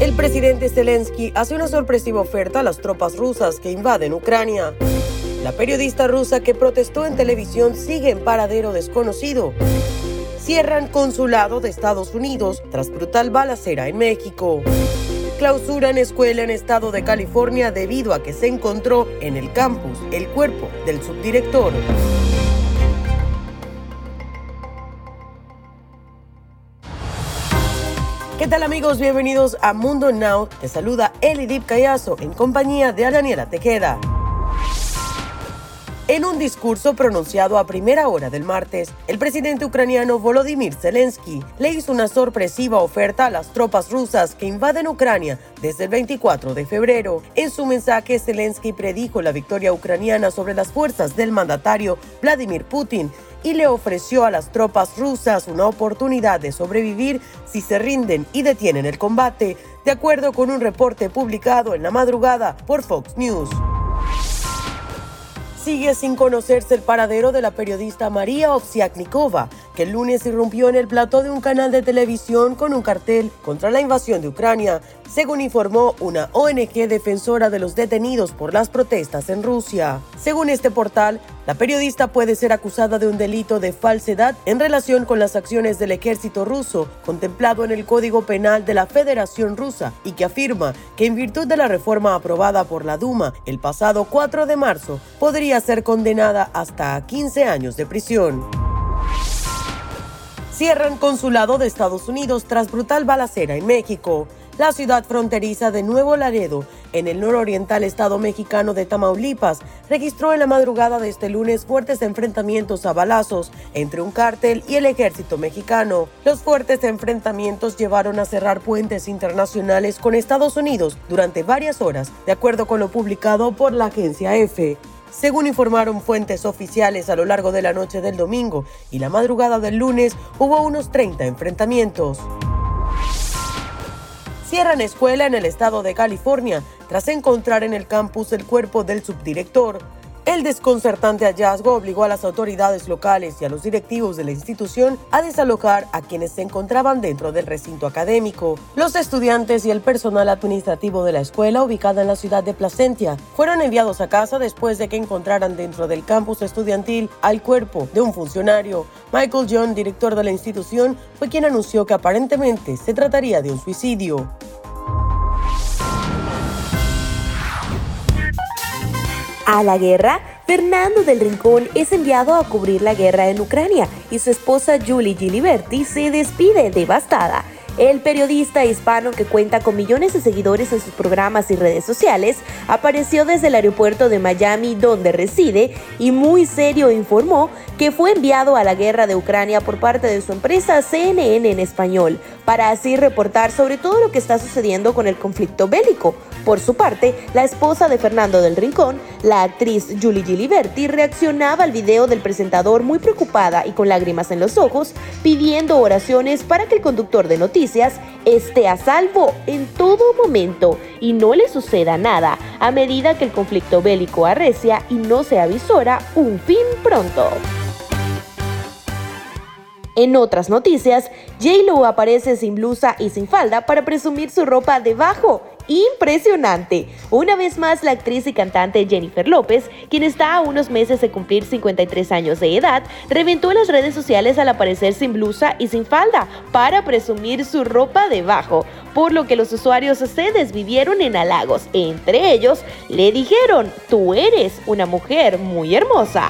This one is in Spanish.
El presidente Zelensky hace una sorpresiva oferta a las tropas rusas que invaden Ucrania. La periodista rusa que protestó en televisión sigue en paradero desconocido. Cierran consulado de Estados Unidos tras brutal balacera en México. Clausuran escuela en estado de California debido a que se encontró en el campus el cuerpo del subdirector. ¿Qué tal amigos? Bienvenidos a Mundo Now. Te saluda Elidip Callazo en compañía de Daniela Tejeda. En un discurso pronunciado a primera hora del martes, el presidente ucraniano Volodymyr Zelensky le hizo una sorpresiva oferta a las tropas rusas que invaden Ucrania desde el 24 de febrero. En su mensaje, Zelensky predijo la victoria ucraniana sobre las fuerzas del mandatario Vladimir Putin y le ofreció a las tropas rusas una oportunidad de sobrevivir si se rinden y detienen el combate, de acuerdo con un reporte publicado en la madrugada por Fox News. Sigue sin conocerse el paradero de la periodista María Ovsiaknikova, que el lunes irrumpió en el plató de un canal de televisión con un cartel contra la invasión de Ucrania, según informó una ONG defensora de los detenidos por las protestas en Rusia. Según este portal, la periodista puede ser acusada de un delito de falsedad en relación con las acciones del ejército ruso, contemplado en el Código Penal de la Federación Rusa, y que afirma que en virtud de la reforma aprobada por la Duma el pasado 4 de marzo, podría ser condenada hasta 15 años de prisión. Cierran consulado de Estados Unidos tras brutal balacera en México. La ciudad fronteriza de Nuevo Laredo, en el nororiental estado mexicano de Tamaulipas, registró en la madrugada de este lunes fuertes enfrentamientos a balazos entre un cártel y el ejército mexicano. Los fuertes enfrentamientos llevaron a cerrar puentes internacionales con Estados Unidos durante varias horas, de acuerdo con lo publicado por la agencia EFE. Según informaron fuentes oficiales a lo largo de la noche del domingo y la madrugada del lunes, hubo unos 30 enfrentamientos. Cierran escuela en el estado de California tras encontrar en el campus el cuerpo del subdirector. El desconcertante hallazgo obligó a las autoridades locales y a los directivos de la institución a desalojar a quienes se encontraban dentro del recinto académico. Los estudiantes y el personal administrativo de la escuela, ubicada en la ciudad de Placentia, fueron enviados a casa después de que encontraran dentro del campus estudiantil al cuerpo de un funcionario. Michael John, director de la institución, fue quien anunció que aparentemente se trataría de un suicidio. A la guerra, Fernando del Rincón es enviado a cubrir la guerra en Ucrania y su esposa Julie Giliberti se despide devastada. El periodista hispano que cuenta con millones de seguidores en sus programas y redes sociales apareció desde el aeropuerto de Miami donde reside y muy serio informó que fue enviado a la guerra de Ucrania por parte de su empresa CNN en español para así reportar sobre todo lo que está sucediendo con el conflicto bélico. Por su parte, la esposa de Fernando del Rincón, la actriz Julie Giliberti, reaccionaba al video del presentador muy preocupada y con lágrimas en los ojos, pidiendo oraciones para que el conductor de noticias esté a salvo en todo momento y no le suceda nada a medida que el conflicto bélico arrecia y no se avisora un fin pronto. En otras noticias, J-Lo aparece sin blusa y sin falda para presumir su ropa debajo impresionante. Una vez más, la actriz y cantante Jennifer López, quien está a unos meses de cumplir 53 años de edad, reventó en las redes sociales al aparecer sin blusa y sin falda para presumir su ropa debajo, por lo que los usuarios se desvivieron en halagos. Entre ellos, le dijeron, tú eres una mujer muy hermosa.